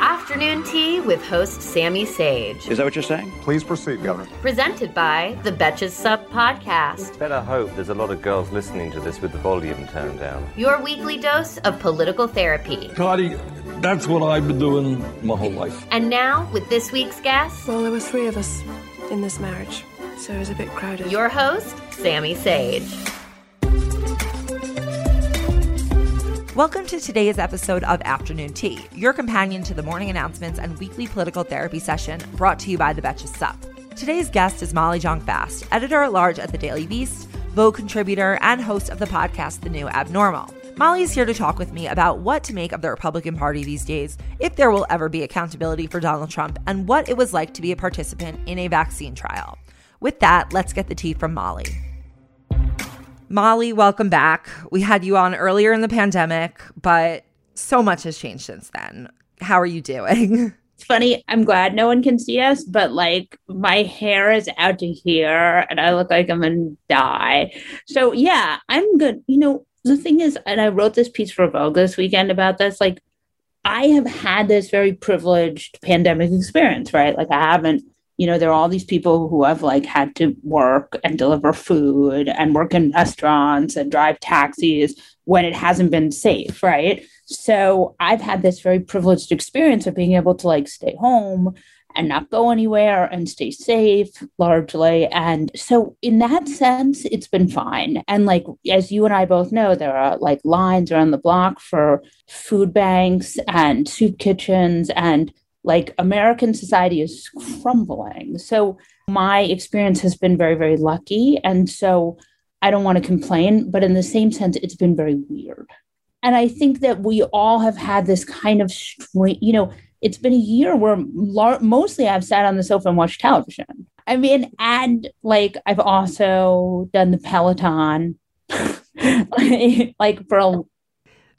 Afternoon Tea with host Sami Sage. Is that what you're saying? Please proceed, Governor. Presented by the Betches Sup Podcast, Better hope there's a lot of girls listening to this with the volume turned down. your weekly dose of political therapy. Cardi, that's what I've been doing my whole life. And now, with this week's guest, Well, there were three of us in this marriage, so it was a bit crowded. your host, Sami Sage. Welcome to today's episode of Afternoon Tea, your companion to the morning announcements and weekly political therapy session brought to you by the Betches Sup. Today's guest is Molly Jong Fast, editor at large at the Daily Beast, Vogue contributor, and host of the podcast The New Abnormal. Molly is here to talk with me about what to make of the Republican Party these days, if there will ever be accountability for Donald Trump, and what it was like to be a participant in a vaccine trial. With that, let's get the tea from Molly. Molly, welcome back. We had you on earlier in the pandemic, but so much has changed since then. How are you doing? It's funny. I'm glad no one can see us, but like my hair is out to here and I look like I'm gonna die. So yeah, I'm good. You know, the thing is, and I wrote this piece for Vogue this weekend about this, like I have had this very privileged pandemic experience, right? Like I haven't, you know, there are all these people who have like had to work and deliver food and work in restaurants and drive taxis when it hasn't been safe, right? So I've had this very privileged experience of being able to like stay home and not go anywhere and stay safe largely. And so, in that sense, it's been fine. And like, as you and I both know, there are like lines around the block for food banks and soup kitchens, and like American society is crumbling. So, my experience has been very, very lucky. And so, I don't want to complain, but in the same sense, it's been very weird. And I think that we all have had this kind of you know, it's been a year where lar- mostly I've sat on the sofa and watched television. I mean, and like I've also done the Peloton, like for a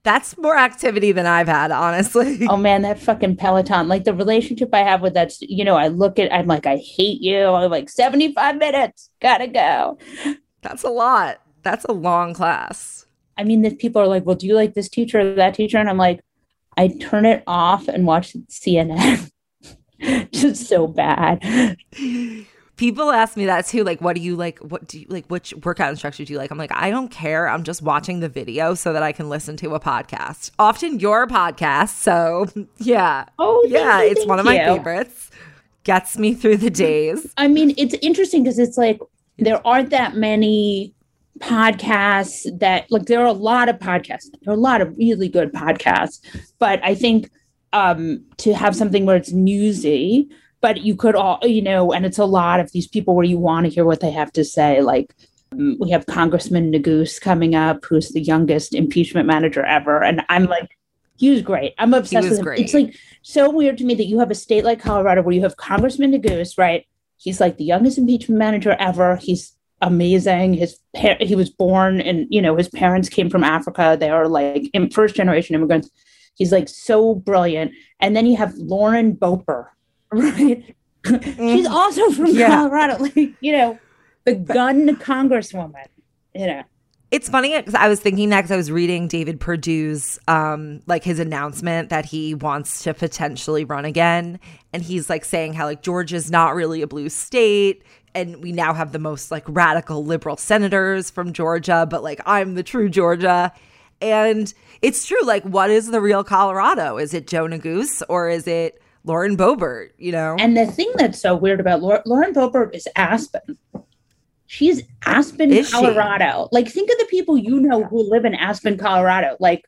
That's more activity than I've had, honestly. oh man, that fucking Peloton, like the relationship I have with that, you know, I look at, I'm like, I hate you. I'm like, 75 minutes, gotta go. That's a lot. That's a long class. I mean, that people are like, well, do you like this teacher or that teacher? And I'm like, I turn it off and watch CNN. Just so bad. People ask me that too. Like, what do you like? What do you like? Which workout instructor do you like? I'm like, I don't care. I'm just watching the video so that I can listen to a podcast. Often your podcast. So, yeah. Oh, yeah. you, It's one of my you. favorites. Gets me through the days. I mean, it's interesting because it's like there aren't that many podcasts that like there are a lot of podcasts. There are a lot of really good podcasts, but I think um to have something where it's newsy, but you could all you know, and it's a lot of these people where you want to hear what they have to say. Like um, we have Congressman Neguse coming up, who's the youngest impeachment manager ever, and I'm like. He was great. I'm obsessed was with him. great. It's like so weird to me that you have a state like Colorado where you have Congressman Neguse, right? He's like the youngest impeachment manager ever. He's amazing. His par- he was born and you know his parents came from Africa. They are like first generation immigrants. He's like so brilliant. And then you have Lauren Boebert, right? She's also from Yeah. Colorado, like you know, the gun congresswoman. You know, It's funny because I was thinking that because I was reading David Perdue's um like his announcement that he wants to potentially run again, and he's like saying how like Georgia's not really a blue state, and we now have the most like radical liberal senators from Georgia, but like I'm the true Georgia, and it's true. Like, what is the real Colorado? Is it Joe Neguse or is it Lauren Boebert? You know, and the thing that's so weird about Lau- Lauren Boebert is Aspen. She's Aspen, Is she? Colorado. Like, think of the people you know who live in Aspen, Colorado. Like,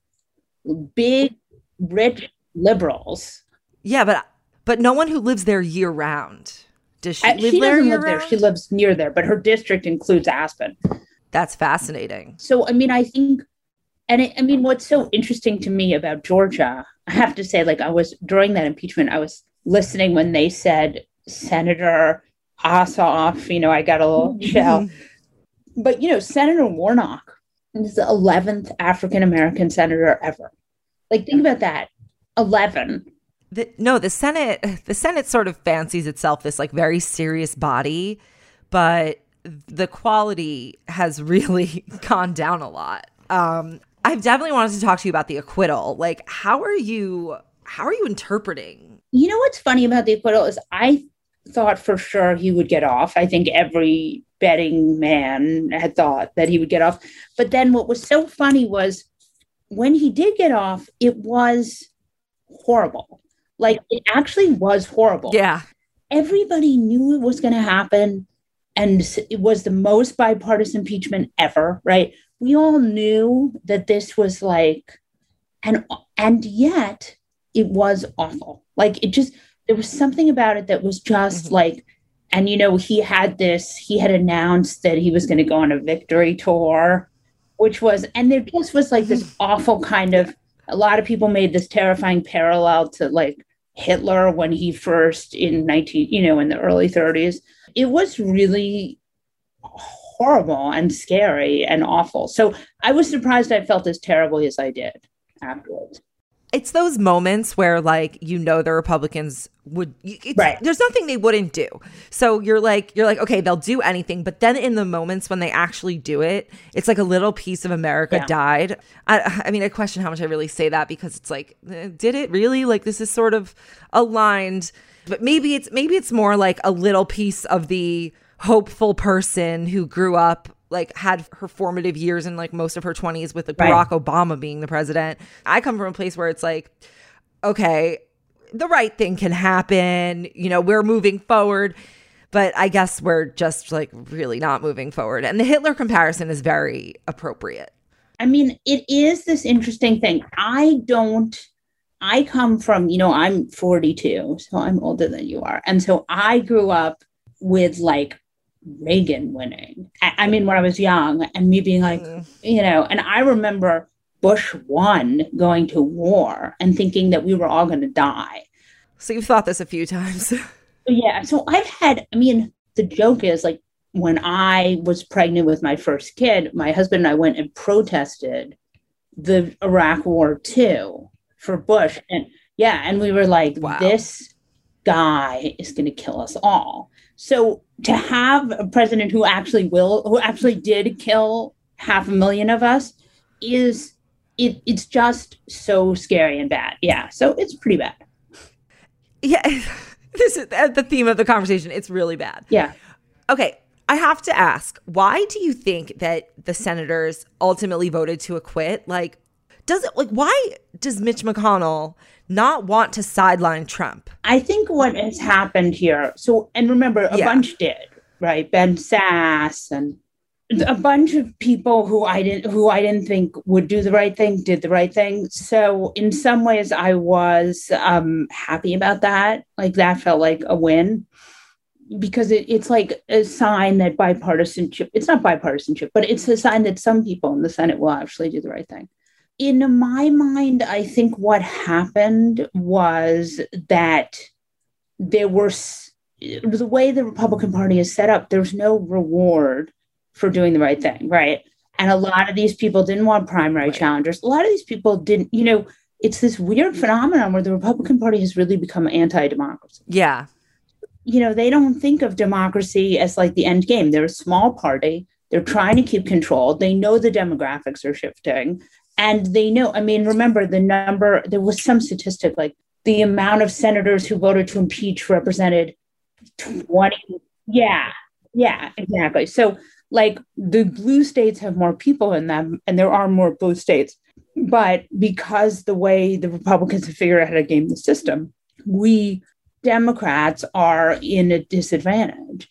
big, rich liberals. yeah, but but no one who lives there year round. Does she Uh, live she there doesn't live there. round? She lives near there, but her district includes Aspen. That's fascinating. So, I mean, I think, and it, I mean, what's so interesting to me about Georgia, I have to say, like, I was during that impeachment, I was listening when they said Senator Ossoff, you know, I got a little chill. But, you know, Senator Warnock is the 11th African American senator ever. Like, think about that 11. The, no, the Senate, the Senate sort of fancies itself this like very serious body, but the quality has really gone down a lot. Um, I've definitely wanted to talk to you about the acquittal. Like, how are you? How are you interpreting? You know what's funny about the acquittal is I thought for sure he would get off. I think every betting man had thought that he would get off. But then what was so funny was when he did get off, it was horrible. Like it actually was horrible. Yeah. Everybody knew it was going to happen. And it was the most bipartisan impeachment ever, right? We all knew that this was like, and and yet it was awful. Like it just there was something about it that was just mm-hmm. like and you know he had this he had announced that he was going to go on a victory tour which was and there just was like this mm-hmm. awful kind of a lot of people made this terrifying parallel to like hitler when he first in 19 you know in the early 30s it was really horrible and scary and awful. So i was surprised i felt as terribly as i did afterwards. It's those moments where like you know the republicans would right. there's nothing they wouldn't do. So you're like you're like okay they'll do anything. But then in the moments when they actually do it it's like a little piece of america yeah. died. I, I mean i question how much i really say that because it's like eh, did it really? Like this is sort of aligned. But maybe it's maybe it's more like a little piece of the hopeful person who grew up like had her formative years in like most of her 20s with like, right. Barack Obama being the president. I come from a place where it's like, okay, the right thing can happen. You know, we're moving forward. But I guess we're just like really not moving forward. And the Hitler comparison is very appropriate. I mean, it is this interesting thing. I don't, I come from, you know, I'm 42, so I'm older than you are. And so I grew up with like Reagan winning. I, I, mean, when I was young and me being like, mm. you know, and I remember Bush won going to war and thinking that we were all going to die. So you've thought this a few times. yeah. So I've had, I mean, the joke is like when I was pregnant with my first kid, my husband and I went and protested the Iraq War too for Bush. And yeah, and we were like, wow. this guy is going to kill us all. So to have a president who actually will, who actually did kill half a million of us, is it? It's just so scary and bad. Yeah. So it's pretty bad. Yeah, this is uh, the theme of the conversation. It's really bad. Yeah. Okay. I have to ask, why do you think that the senators ultimately voted to acquit? Like, does it like why does Mitch McConnell not want to sideline Trump? I think what has happened here. So, and remember, a yeah. bunch did, right? Ben Sasse and a bunch of people who I didn't who I didn't think would do the right thing did the right thing. So in some ways, I was um, happy about that. Like that felt like a win because it, it's like a sign that bipartisanship. It's not bipartisanship, but it's a sign that some people in the Senate will actually do the right thing in my mind, I think what happened was that there were the way the Republican Party is set up, there's no reward for doing the right thing, right? And a lot of these people didn't want primary right. challengers. A lot of these people didn't, you know, it's this weird phenomenon where the Republican Party has really become anti democracy. Yeah. You know, they don't think of democracy as like the end game. They're a small party. They're trying to keep control. They know the demographics are shifting and they know i mean remember the number there was some statistic like the amount of senators who voted to impeach represented 20 yeah yeah exactly. So like the blue states have more people in them and there are more blue states. But because the way the republicans have figured out how to game the system we democrats are in a disadvantage.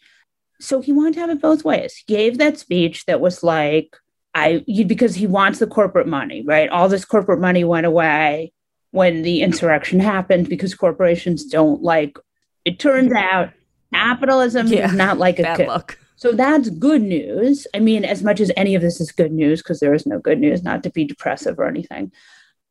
So he wanted to have it both ways. He gave that speech that was like I because he wants the corporate money, right? All this corporate money went away when the insurrection happened because corporations don't like. It turns out capitalism yeah, is not like a luck. So that's good news. I mean, as much as any of this is good news, because there is no good news, not to be depressive or anything,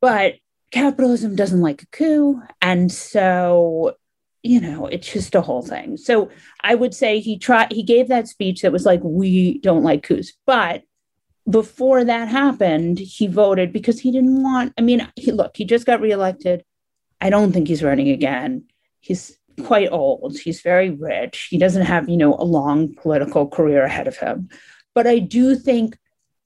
but capitalism doesn't like a coup. And so, you know, it's just a whole thing. So I would say he tried, he gave that speech that was like, we don't like coups. But before that happened, he voted because he didn't want, I mean, he, look, he just got reelected. I don't think he's running again. He's quite old. He's very rich. He doesn't have, you know, a long political career ahead of him. But I do think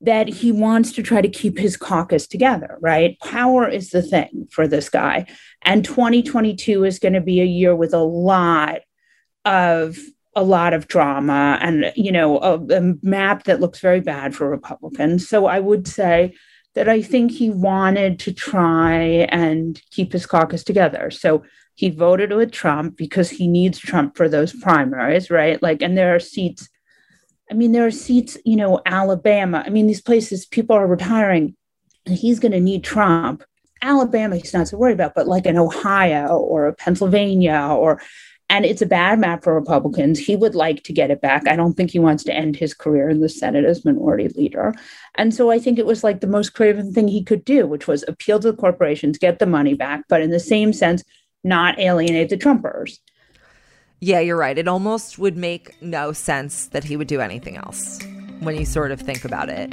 that he wants to try to keep his caucus together, right? Power is the thing for this guy. And 2022 is going to be a year with a lot of a lot of drama and you know a, a map that looks very bad for Republicans. So I would say that I think he wanted to try and keep his caucus together. So he voted with Trump because he needs Trump for those primaries, right? Like, and there are seats. I mean, there are seats, you know, Alabama. I mean, these places, people are retiring, and he's going to need Trump. Alabama, he's not so worried about, but like in Ohio or Pennsylvania or, and it's a bad map for Republicans. He would like to get it back. I don't think he wants to end his career in the Senate as minority leader. And so I think it was like the most creative thing he could do, which was appeal to the corporations, get the money back, but in the same sense, not alienate the Trumpers. Yeah, you're right. It almost would make no sense that he would do anything else when you sort of think about it.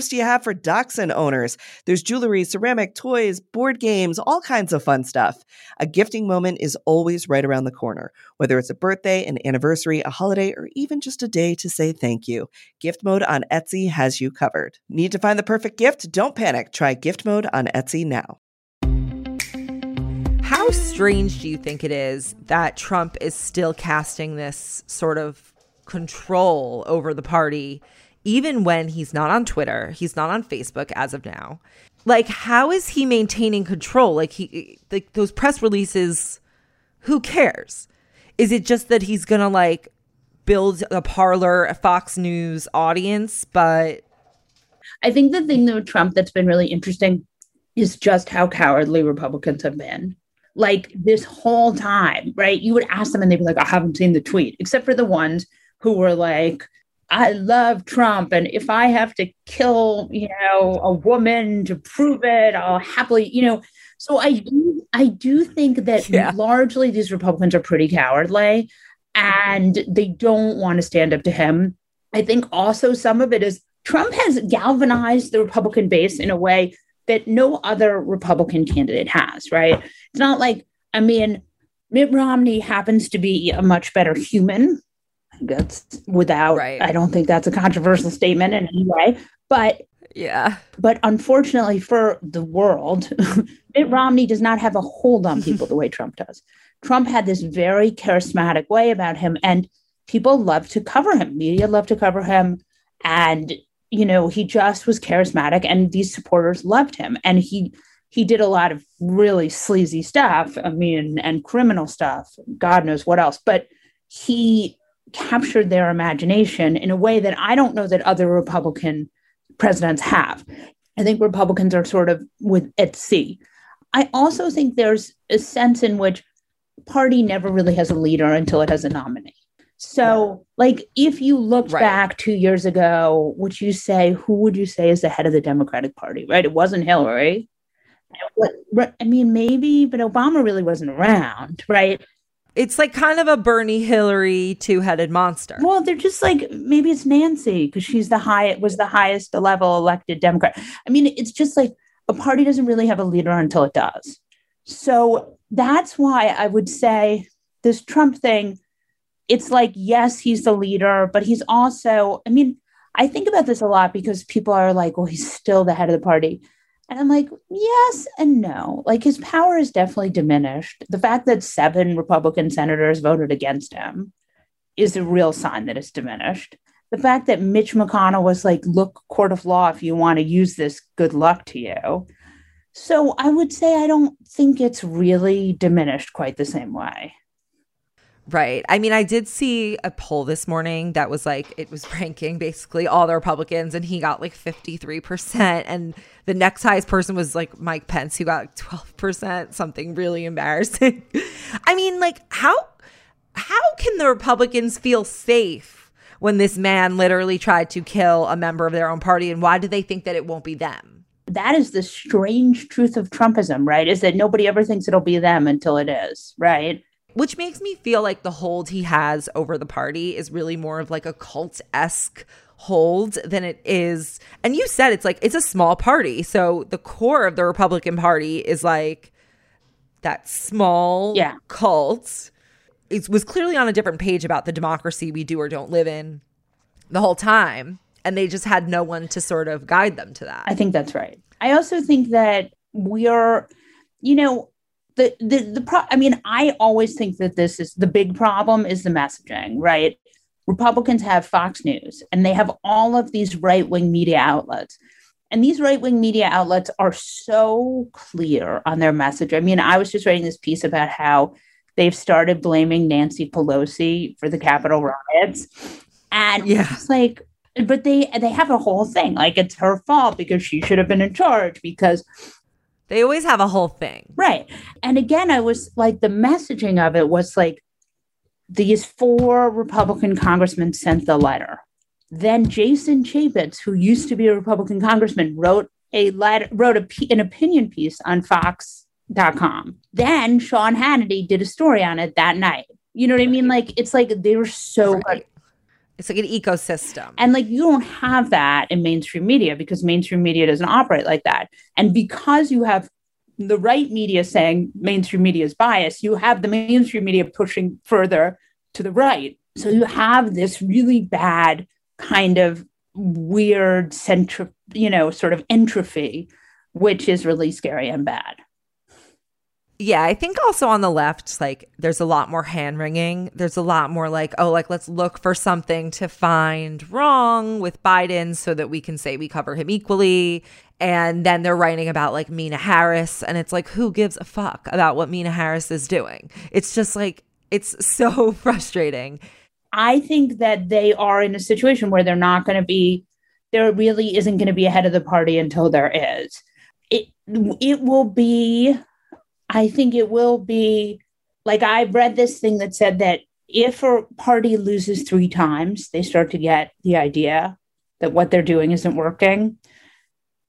do you have for dachshund owners? There's jewelry, ceramic, toys, board games, all kinds of fun stuff. A gifting moment is always right around the corner, whether it's a birthday, an anniversary, a holiday, or even just a day to say thank you. Gift mode on Etsy has you covered. Need to find the perfect gift? Don't panic. Try gift mode on Etsy now. How strange do you think it is that Trump is still casting this sort of control over the party, even when he's not on Twitter, he's not on Facebook as of now? Like, how is he maintaining control? Like, he, like those press releases, who cares? Is it just that he's gonna like build a Parler, a Fox News audience? But I think the thing though, Trump that's been really interesting is just how cowardly Republicans have been. Like this whole time, right? You would ask them and they'd be like, I haven't seen the tweet, except for the ones who were like, I love Trump. And if I have to kill, you know, a woman to prove it, I'll happily, you know. So I do I do think that Yeah. largely these Republicans are pretty cowardly and they don't want to stand up to him. I think also some of it is Trump has galvanized the Republican base in a way that no other Republican candidate has, right? It's not like, I mean, Mitt Romney happens to be a much better human. That's without, Right. I don't think that's a controversial statement in any way. But yeah, but unfortunately for the world, Mitt Romney does not have a hold on people the way Trump does. Trump had this very charismatic way about him, and people love to cover him. Media love to cover him. And, you know, he just was charismatic, and these supporters loved him. And he, he did a lot of really sleazy stuff, I mean, and criminal stuff, God knows what else. But he captured their imagination in a way that I don't know that other Republican presidents have. I think Republicans are sort of with at sea. I also think there's a sense in which party never really has a leader until it has a nominee. So, like, if you looked Right. back two years ago, would you say who would you say is the head of the Democratic Party? Right? It wasn't Hillary. I mean, maybe, but Obama really wasn't around, right? It's like kind of a Bernie Hillary two headed monster. Well, they're just like maybe it's Nancy because she's the high was the highest level elected Democrat. I mean, it's just like a party doesn't really have a leader until it does. So that's why I would say this Trump thing, it's like, yes, he's the leader, but he's also, I mean, I think about this a lot because people are like, well, he's still the head of the party. And I'm like, yes and no. Like his power is definitely diminished. The fact that seven Republican senators voted against him is a real sign that it's diminished. The fact that Mitch McConnell was like, look, court of law, if you want to use this, good luck to you. So I would say I don't think it's really diminished quite the same way. Right. I mean, I did see a poll this morning that was like, it was ranking basically all the Republicans, and he got like 53%. And the next highest person was like Mike Pence, who got like 12%, something really embarrassing. I mean, like, how how can the Republicans feel safe when this man literally tried to kill a member of their own party? And why do they think that it won't be them? That is the strange truth of Trumpism, right? Is that nobody ever thinks it'll be them until it is, right? Which makes me feel like the hold he has over the party is really more of like a cult esque hold than it is. And you said it's like it's a small party. So the core of the Republican Party is like that small yeah. cult. It was clearly on a different page about the democracy we do or don't live in the whole time. And they just had no one to sort of guide them to that. I think that's right. I also think that we are, you know, the the the pro- I mean, I always think that this is the big problem is the messaging, right? Republicans have Fox News and they have all of these right wing media outlets. And these right wing media outlets are so clear on their message. I mean, I was just writing this piece about how they've started blaming Nancy Pelosi for the Capitol riots. And yeah. it's like, but they they have a whole thing like it's her fault because she should have been in charge because they always have a whole thing. Right. And again, I was like, the messaging of it was like, these four Republican congressmen sent the letter. Then Jason Chaffetz, who used to be a Republican congressman, wrote a letter, wrote a, an opinion piece on Fox.com. Then Sean Hannity did a story on it that night. You know what I mean? Like it's like they were so right. It's like an ecosystem. And like you don't have that in mainstream media because mainstream media doesn't operate like that. And because you have the right media saying mainstream media is biased, you have the mainstream media pushing further to the right. So you have this really bad kind of weird centri- you know, sort of entropy, which is really scary and bad. Yeah, I think also on the left, like there's a lot more hand wringing. There's a lot more like, oh, like let's look for something to find wrong with Biden so that we can say we cover him equally. And then they're writing about like Meena Harris. And it's like, who gives a fuck about what Meena Harris is doing? It's just like, it's so frustrating. I think that they are in a situation where they're not going to be, there really isn't going to be a head of the party until there is. It, it will be I think it will be like I've read this thing that said that if a party loses three times, they start to get the idea that what they're doing isn't working.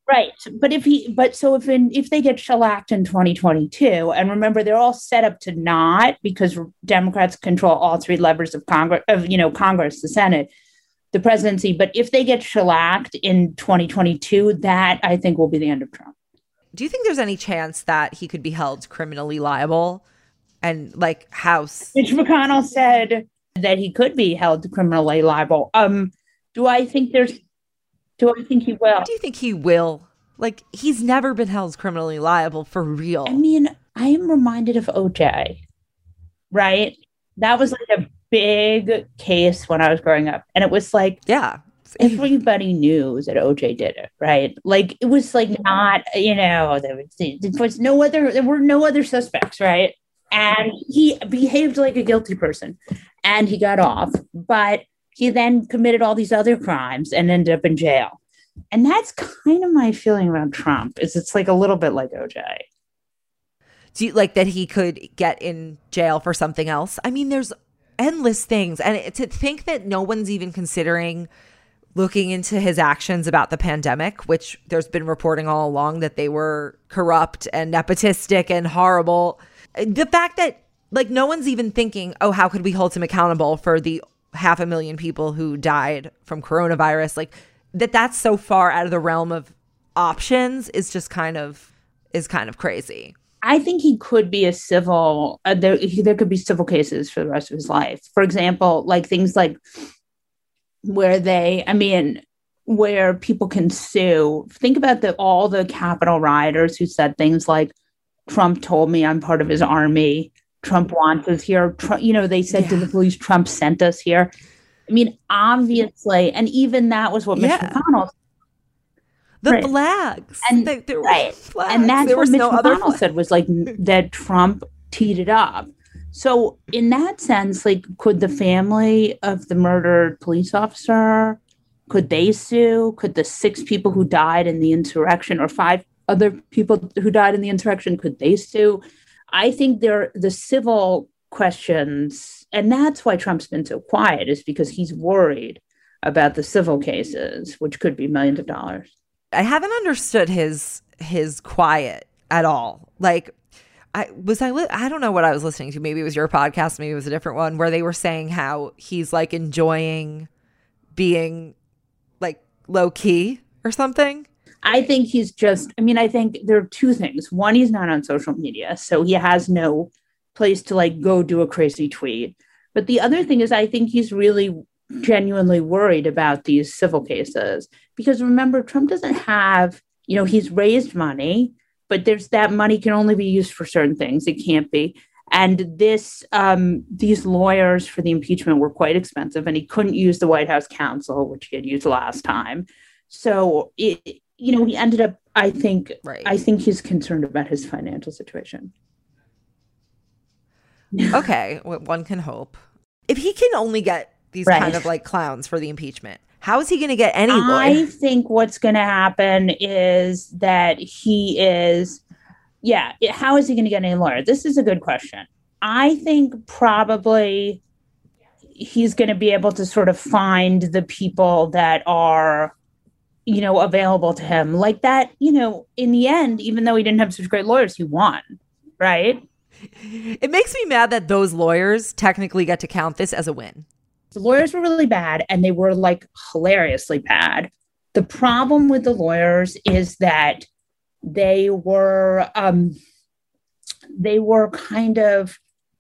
Right. But if he, but so if in, if they get shellacked in 2022, and remember they're all set up to not because Democrats control all three levers of Congress, of you know Congress, the Senate, the presidency. But if they get shellacked in 2022, that I think will be the end of Trump do you think there's any chance that he could be held criminally liable? And like House Mitch McConnell said that he could be held criminally liable. Um, do I think there's do I think he will? Do you think he will? Like he's never been held criminally liable for real. I mean, I am reminded of OJ, right? That was like a big case when I was growing up. And it was like, yeah, everybody knew that OJ did it, right? Like it was like not, you know, there was, no other, there were no other suspects, right? And he behaved like a guilty person and he got off, but he then committed all these other crimes and ended up in jail. And that's kind of my feeling around Trump is it's like a little bit like OJ. Do you like that he could get in jail for something else? I mean, there's endless things. And to think that no one's even considering looking into his actions about the pandemic, which there's been reporting all along that they were corrupt and nepotistic and horrible. The fact that like no one's even thinking, oh, how could we hold him accountable for the half a million people who died from coronavirus? Like that that's so far out of the realm of options is just kind of is kind of crazy. I think he could be a civil. Uh, there, there could be civil cases for the rest of his life. For example, like things like where they, I mean, where people can sue. Think about the all the Capitol rioters who said things like, "Trump told me I'm part of his army. Trump mm-hmm. wants us here." Trump, you know, they said yeah. to the police, "Trump sent us here." I mean, obviously, and even that was what yeah. Mitch McConnell. The right. flags, and they, they right, flags. and that's there what Mitch no McConnell other... said was like that Trump teed it up. So, in that sense, like, could the family of the murdered police officer could they sue? Could the six people who died in the insurrection or five other people who died in the insurrection could they sue? I think they're the civil questions, and that's why Trump's been so quiet, is because he's worried about the civil cases, which could be millions of dollars. I haven't understood his his quiet at all. Like I was I li- I don't know what I was listening to. Maybe it was your podcast, maybe it was a different one where they were saying how he's like enjoying being like low key or something. I think he's just I mean I think there are two things. One he's not on social media, so he has no place to like go do a crazy tweet. But the other thing is I think he's really genuinely worried about these civil cases because remember Trump doesn't have, you know, he's raised money, but there's that money can only be used for certain things. It can't be. And this, um, these lawyers for the impeachment were quite expensive, and he couldn't use the White House counsel, which he had used last time. So it, you know, he ended up. I think. Right. I think he's concerned about his financial situation. okay, one can hope. If he can only get these right. kind of like clowns for the impeachment, how is he going to get any lawyer? I think what's going to happen is that he is, yeah, how is he going to get any lawyer? This is a good question. I think probably he's going to be able to sort of find the people that are you know available to him like that you know in the end even though he didn't have such great lawyers he won right it makes me mad that those lawyers technically get to count this as a win the lawyers were really bad and they were like hilariously bad. The problem with the lawyers is that they were um they were kind of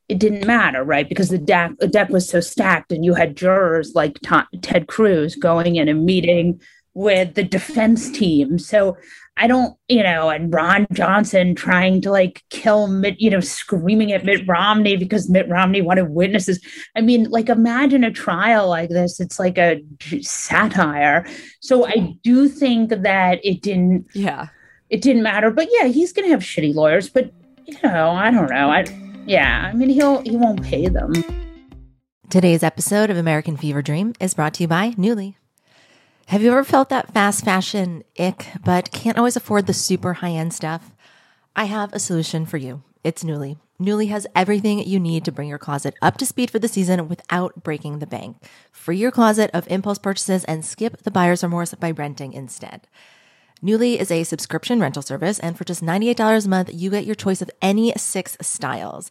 it didn't matter, right? Because the deck the deck was so stacked, and you had jurors like Ted Cruz going in and meeting with the defense team. So I don't, you know, and Ron Johnson trying to like kill Mitt, you know, screaming at Mitt Romney because Mitt Romney wanted witnesses. I mean, like imagine a trial like this. It's like a satire. So I do think that it didn't, yeah, it didn't matter. But yeah, he's going to have shitty lawyers. But you know, I don't know. I, yeah, I mean, he'll he won't pay them. Today's episode of American Fever Dream is brought to you by Nuuly. Have you ever felt that fast fashion ick, but can't always afford the super high end stuff? I have a solution for you. It's Nuuly. Nuuly has everything you need to bring your closet up to speed for the season without breaking the bank. Free your closet of impulse purchases and skip the buyer's remorse by renting instead. Nuuly is a subscription rental service, and for just $98 a month, you get your choice of any six styles.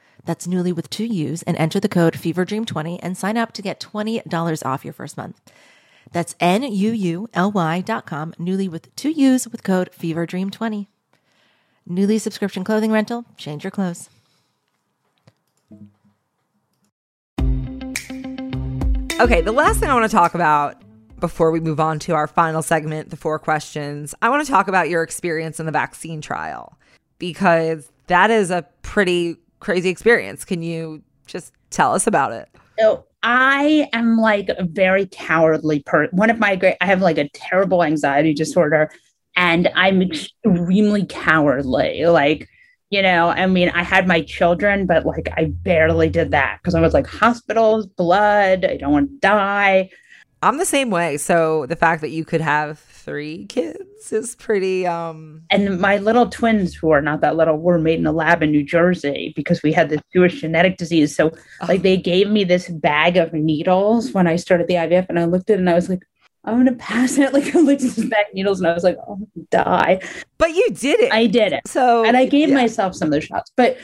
That's Nuuly with two U's and enter the code FEVERDREAM20 and sign up to get $20 off your first month. That's N-U-U-L-Y dot com, Nuuly with two U's with code FEVERDREAM20. Nuuly subscription clothing rental. Change your clothes. Okay, the last thing I want to talk about before we move on to our final segment, the four questions, I want to talk about your experience in the vaccine trial because that is a pretty crazy experience. Can you just tell us about it? So I am like a very cowardly person. One of my great, I have like a terrible anxiety disorder and I'm extremely cowardly. Like, You know, I mean, I had my children, but like I barely did that because I was like, hospitals, blood, I don't want to die. I'm the same way. So the fact that you could have three kids is pretty um and my little twins who are not that little were made in a lab in New Jersey because we had this Jewish genetic disease. So oh. like they gave me this bag of needles when I started the IVF and I looked at it and I was like, I'm gonna pass it. Like I looked at this bag of needles and I was like, oh die. But you did it. I did it. So and I gave yeah. myself some of the shots. But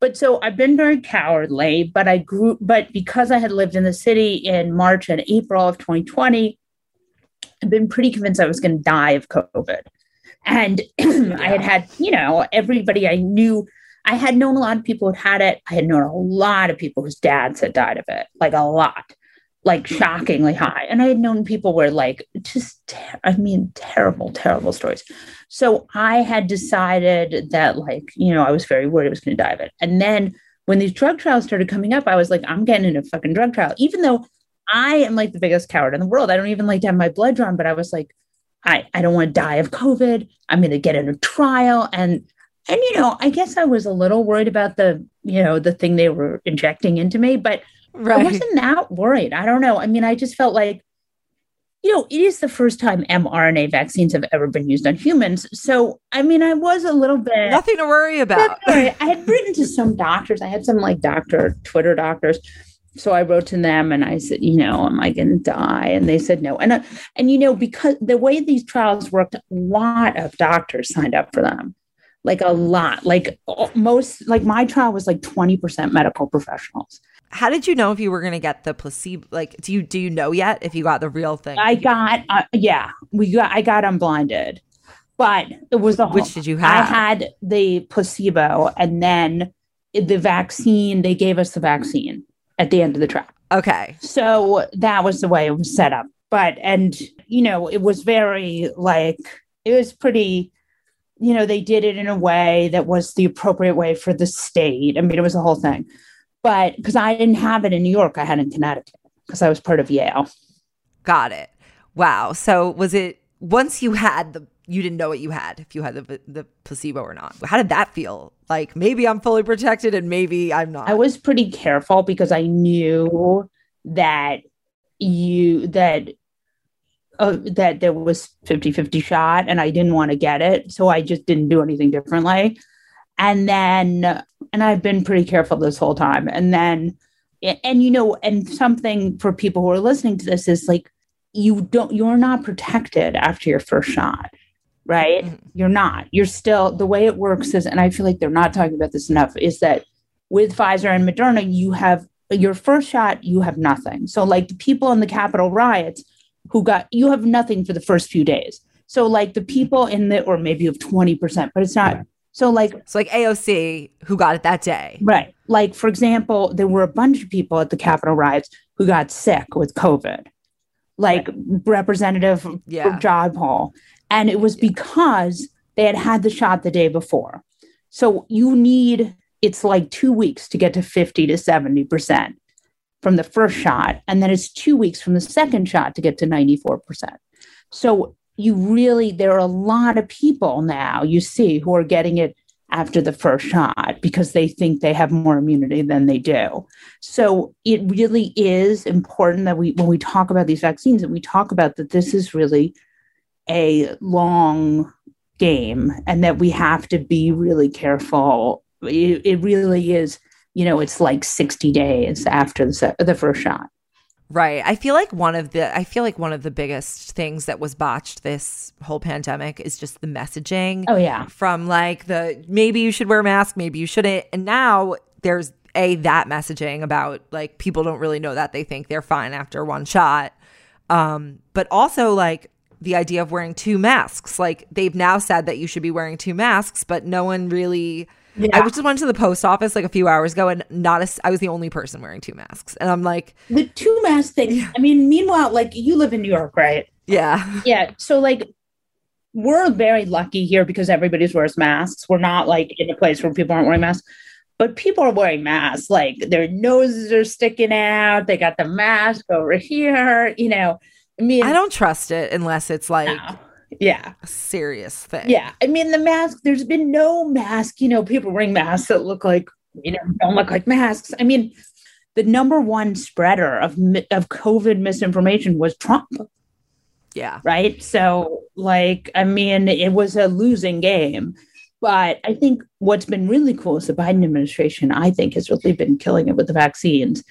but so I've been very cowardly, but I grew, but because I had lived in the city in March and April of 2020, I've been pretty convinced I was going to die of COVID. And yeah. I had had, you know, everybody I knew, I had known a lot of people who had it. I had known a lot of people whose dads had died of it, like a lot, like shockingly high. And I had known people where, like, just, ter- I mean, terrible, terrible stories. So I had decided that, like, you know, I was very worried I was going to die of it. And then when these drug trials started coming up, I was like, I'm getting in a fucking drug trial, even though I am like the biggest coward in the world. I don't even like to have my blood drawn, but I was like, I, I don't want to die of COVID. I'm going to get in a trial. And, and, you know, I guess I was a little worried about the, you know, the thing they were injecting into me, but right. I wasn't that worried. I don't know. I mean, I just felt like, you know, it is the first time mRNA vaccines have ever been used on humans. So, I mean, I was a little bit nothing to worry about. I had written to some doctors. I had some like doctor Twitter doctors so I wrote to them and I said, you know, am I going to die? And they said no. And uh, and you know, because the way these trials worked, a lot of doctors signed up for them, like a lot. Like most, like my trial was like twenty percent medical professionals. How did you know if you were going to get the placebo? Like, do you do you know yet if you got the real thing? I got, uh, yeah, we got. I got unblinded, but it was the whole, which did you have? I had the placebo, and then the vaccine. They gave us the vaccine at the end of the track. Okay. So that was the way it was set up. But, and, you know, it was very like, it was pretty, you know, they did it in a way that was the appropriate way for the state. I mean, it was the whole thing. But because I didn't have it in New York, I had it in Connecticut because I was part of Yale. Got it. Wow. So was it once you had the you didn't know what you had if you had the the placebo or not. How did that feel? Like maybe I'm fully protected and maybe I'm not. I was pretty careful because I knew that you that uh, that there was 50-50 shot and I didn't want to get it, so I just didn't do anything differently. And then and I've been pretty careful this whole time. And then and you know and something for people who are listening to this is like you don't you're not protected after your first shot right? Mm-hmm. You're not. You're still, the way it works is, and I feel like they're not talking about this enough, is that with Pfizer and Moderna, you have your first shot, you have nothing. So, like the people in the Capitol riots who got, you have nothing for the first few days. So, like the people in the, or maybe you have 20%, but it's not. So, like, so like AOC who got it that day. Right. Like, for example, there were a bunch of people at the Capitol riots who got sick with COVID, like right. Representative yeah. Jayapal and it was because they had had the shot the day before. So you need, it's like two weeks to get to 50 to 70% from the first shot. And then it's two weeks from the second shot to get to 94%. So you really, there are a lot of people now you see who are getting it after the first shot because they think they have more immunity than they do. So it really is important that we, when we talk about these vaccines, that we talk about that this is really a long game and that we have to be really careful. It, it really is, you know, it's like 60 days after the, the first shot. Right. I feel like one of the I feel like one of the biggest things that was botched this whole pandemic is just the messaging. Oh yeah. From like the maybe you should wear a mask, maybe you shouldn't. And now there's a that messaging about like people don't really know that they think they're fine after one shot. Um but also like the idea of wearing two masks. Like they've now said that you should be wearing two masks, but no one really. Yeah. I just went to the post office like a few hours ago, and not a, I was the only person wearing two masks, and I'm like the two mask thing. I mean, meanwhile, like you live in New York, right? Yeah, yeah. So like, we're very lucky here because everybody's wears masks. We're not like in a place where people aren't wearing masks, but people are wearing masks. Like their noses are sticking out. They got the mask over here. You know, I mean, I don't trust it unless it's like, no. Yeah. a serious thing. Yeah. I mean, the mask, there's been no mask, you know, people wearing masks that look like, you know, don't look like masks. I mean, the number one spreader of, of COVID misinformation was Trump. Yeah. right? So, like, I mean, it was a losing game. But I think what's been really cool is the Biden administration, I think, has really been killing it with the vaccines.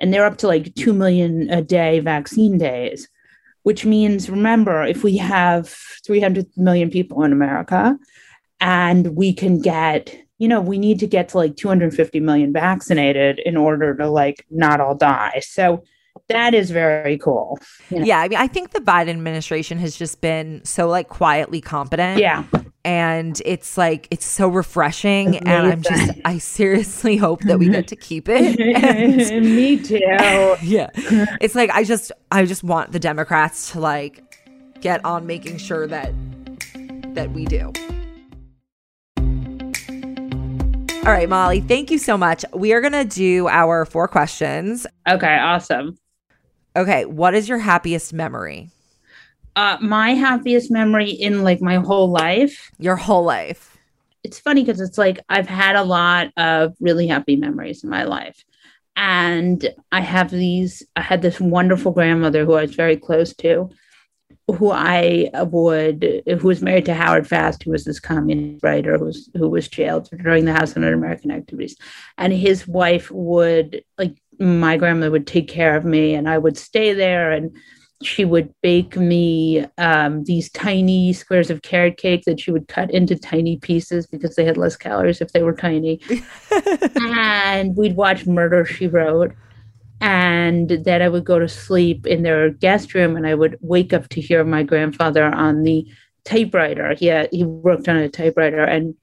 And they're up to like 2 million a day vaccine days, which means, remember, if we have 300 million people in America and we can get, you know, we need to get to like 250 million vaccinated in order to like not all die. So, that is very cool. you know? Yeah, I mean, I think the Biden administration has just been so like quietly competent. Yeah. And it's like it's so refreshing and I'm just I seriously hope that we get to keep it. And- Me too. yeah. It's like I just I just want the Democrats to like get on making sure that that we do. All right, Molly, thank you so much. We are going to do our four questions. Okay, awesome. Okay, what is your happiest memory? Uh, my happiest memory in like my whole life. Your whole life. It's funny because it's like I've had a lot of really happy memories in my life. And I have these, I had this wonderful grandmother who I was very close to, who I would, who was married to Howard Fast, who was this communist writer who was, who was jailed during the House of Un-American activities. And his wife would, like, my grandmother would take care of me and I would stay there and she would bake me um, these tiny squares of carrot cake that she would cut into tiny pieces because they had less calories if they were tiny. and we'd watch Murder She Wrote. And then I would go to sleep in their guest room and I would wake up to hear my grandfather on the typewriter. He, had, he worked on a typewriter and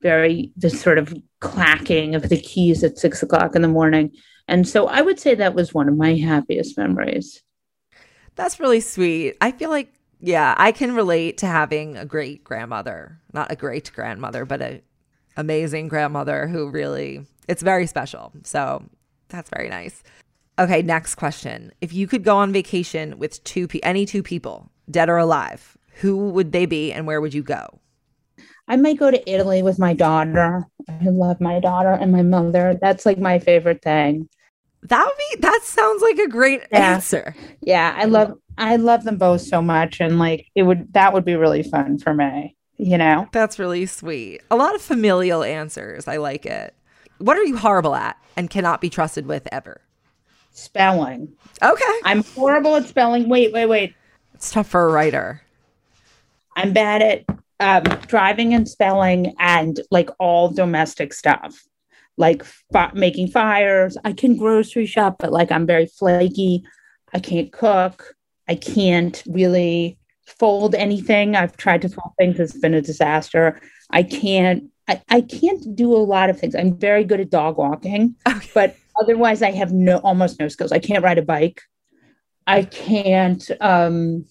very, the sort of clacking of the keys at six o'clock in the morning. And so I would say that was one of my happiest memories. That's really sweet. I feel like, yeah, I can relate to having a great grandmother, not a great grandmother, but a amazing grandmother who really, it's very special. So that's very nice. Okay, next question. If you could go on vacation with two, pe- any two people, dead or alive, who would they be and where would you go? I might go to Italy with my daughter. I love my daughter and my mother. That's like my favorite thing. That would be, that sounds like a great Yeah. answer. Yeah, I love I love them both so much and like it would that would be really fun for me, you know. That's really sweet. A lot of familial answers. I like it. What are you horrible at and cannot be trusted with ever? Spelling. Okay. I'm horrible at spelling. Wait, wait, wait. It's tough for a writer. I'm bad at um, driving and spelling and like all domestic stuff, like fi- making fires. I can grocery shop, but like I'm very flaky. I can't cook. I can't really fold anything. I've tried to fold things. It's been a disaster. I can't. I, I can't do a lot of things. I'm very good at dog walking, but otherwise I have no almost no skills. I can't ride a bike. I can't. Um,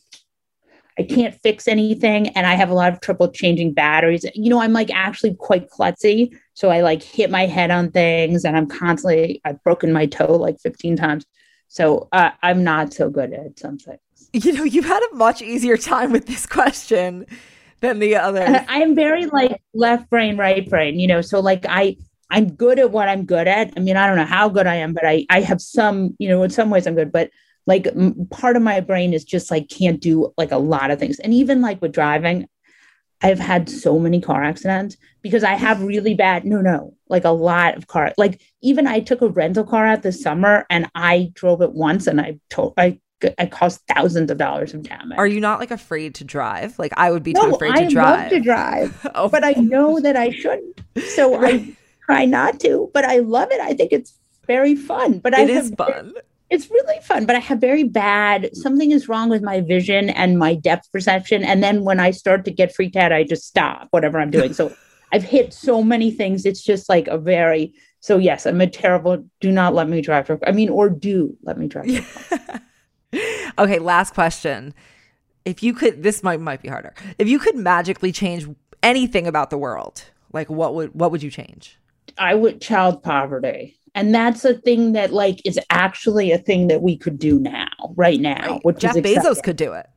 I can't fix anything and I have a lot of trouble changing batteries. You know, I'm like actually quite klutzy. So I like hit my head on things and I'm constantly, I've broken my toe like 15 times. So uh, I'm not so good at some things. You know, you've had a much easier time with this question than the others. And I am very like left brain, right brain, you know, so like I, I'm good at what I'm good at. I mean, I don't know how good I am, but I, I have some, you know, in some ways I'm good, but like m- part of my brain is just like can't do like a lot of things and even like with driving i've had so many car accidents because i have really bad no no like a lot of car like even i took a rental car out this summer and i drove it once and i told i I caused thousands of dollars of damage. Are you not like afraid to drive? Like I would be too no, afraid I to drive. love to drive, Oh. but I know that I shouldn't. So I try not to. But I love it. I think it's very fun. But I It is have fun. It's really fun, but I have very bad something is wrong with my vision and my depth perception. And then when I start to get freaked out, I just stop whatever I'm doing. So I've hit so many things. It's just like a very so yes, I'm a terrible do not let me drive. I mean, or do let me drive. Okay, last question. If you could this might might be harder. If you could magically change anything about the world, like what would what would you change? I would child poverty. And that's a thing that like is actually a thing that we could do now, right now. Which Jeff Bezos could do it.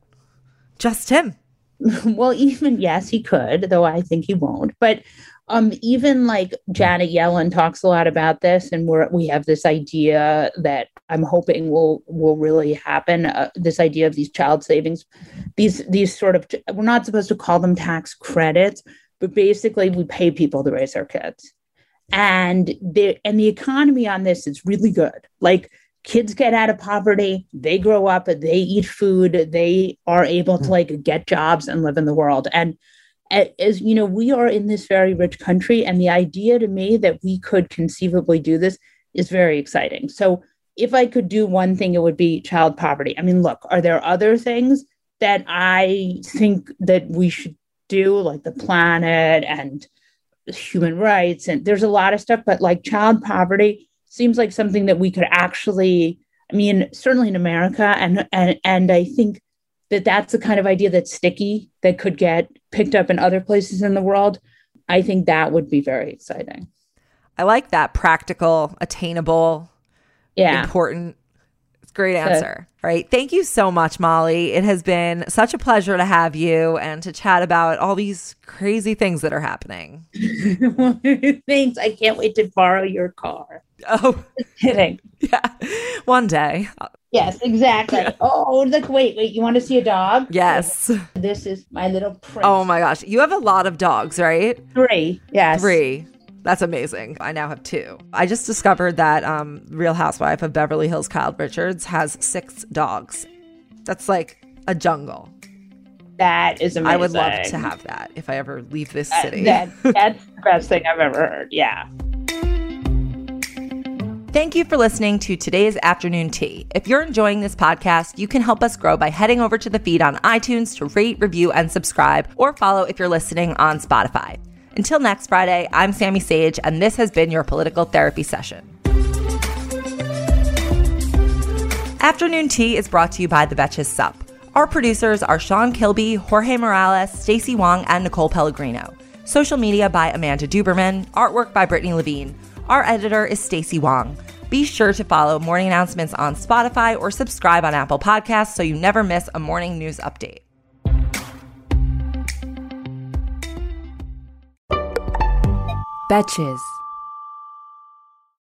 Just him. well, even yes, he could, though I think he won't. But um, even like Janet Yellen talks a lot about this, and we're we have this idea that I'm hoping will will really happen. Uh, this idea of these child savings, these these sort of we're not supposed to call them tax credits, but basically we pay people to raise their kids, and the and the economy on this is really good. Like kids get out of poverty, they grow up, they eat food, they are able to hmm. like get jobs and live in the world, and as you know, we are in this very rich country, and the idea to me that we could conceivably do this is very exciting. So, if I could do one thing, it would be child poverty. I mean, look, are there other things that I think that we should do, like the planet and human rights? And there's a lot of stuff, but like child poverty seems like something that we could actually. I mean, certainly in America, and and and I think that that's the kind of idea that's sticky that could get picked up in other places in the world, I think that would be very exciting. I like that practical, attainable, yeah, important. It's great answer. Good. Right. Thank you so much, Molly. It has been such a pleasure to have you and to chat about all these crazy things that are happening. Thanks. I can't wait to borrow your car. Oh, Just kidding. Yeah. One day. Yes, exactly. oh, look, wait, wait. You want to see a dog? Yes. This is my little prince. Oh my gosh. You have a lot of dogs, right? Three. Yes. Three. That's amazing. I now have two. I just discovered that um, Real Housewife of Beverly Hills, Kyle Richards, has six dogs. That's like a jungle. That is amazing. I would love to have that if I ever leave this city. That, that, that's the best thing I've ever heard. Yeah. Thank you for listening to today's afternoon tea. If you're enjoying this podcast, you can help us grow by heading over to the feed on iTunes to rate, review, and subscribe, or follow if you're listening on Spotify. Until next Friday, I'm Sami Sage, and this has been your political therapy session. Afternoon Tea is brought to you by the Betches Sup. Our producers are Sean Kilby, Jorge Morales, Stacey Wong, and Nicole Pellegrino. Social media by Amanda Duberman, artwork by Brittany Levine. Our editor is Stacey Wong. Be sure to follow morning announcements on Spotify or subscribe on Apple Podcasts so you never miss a morning news update. Betches.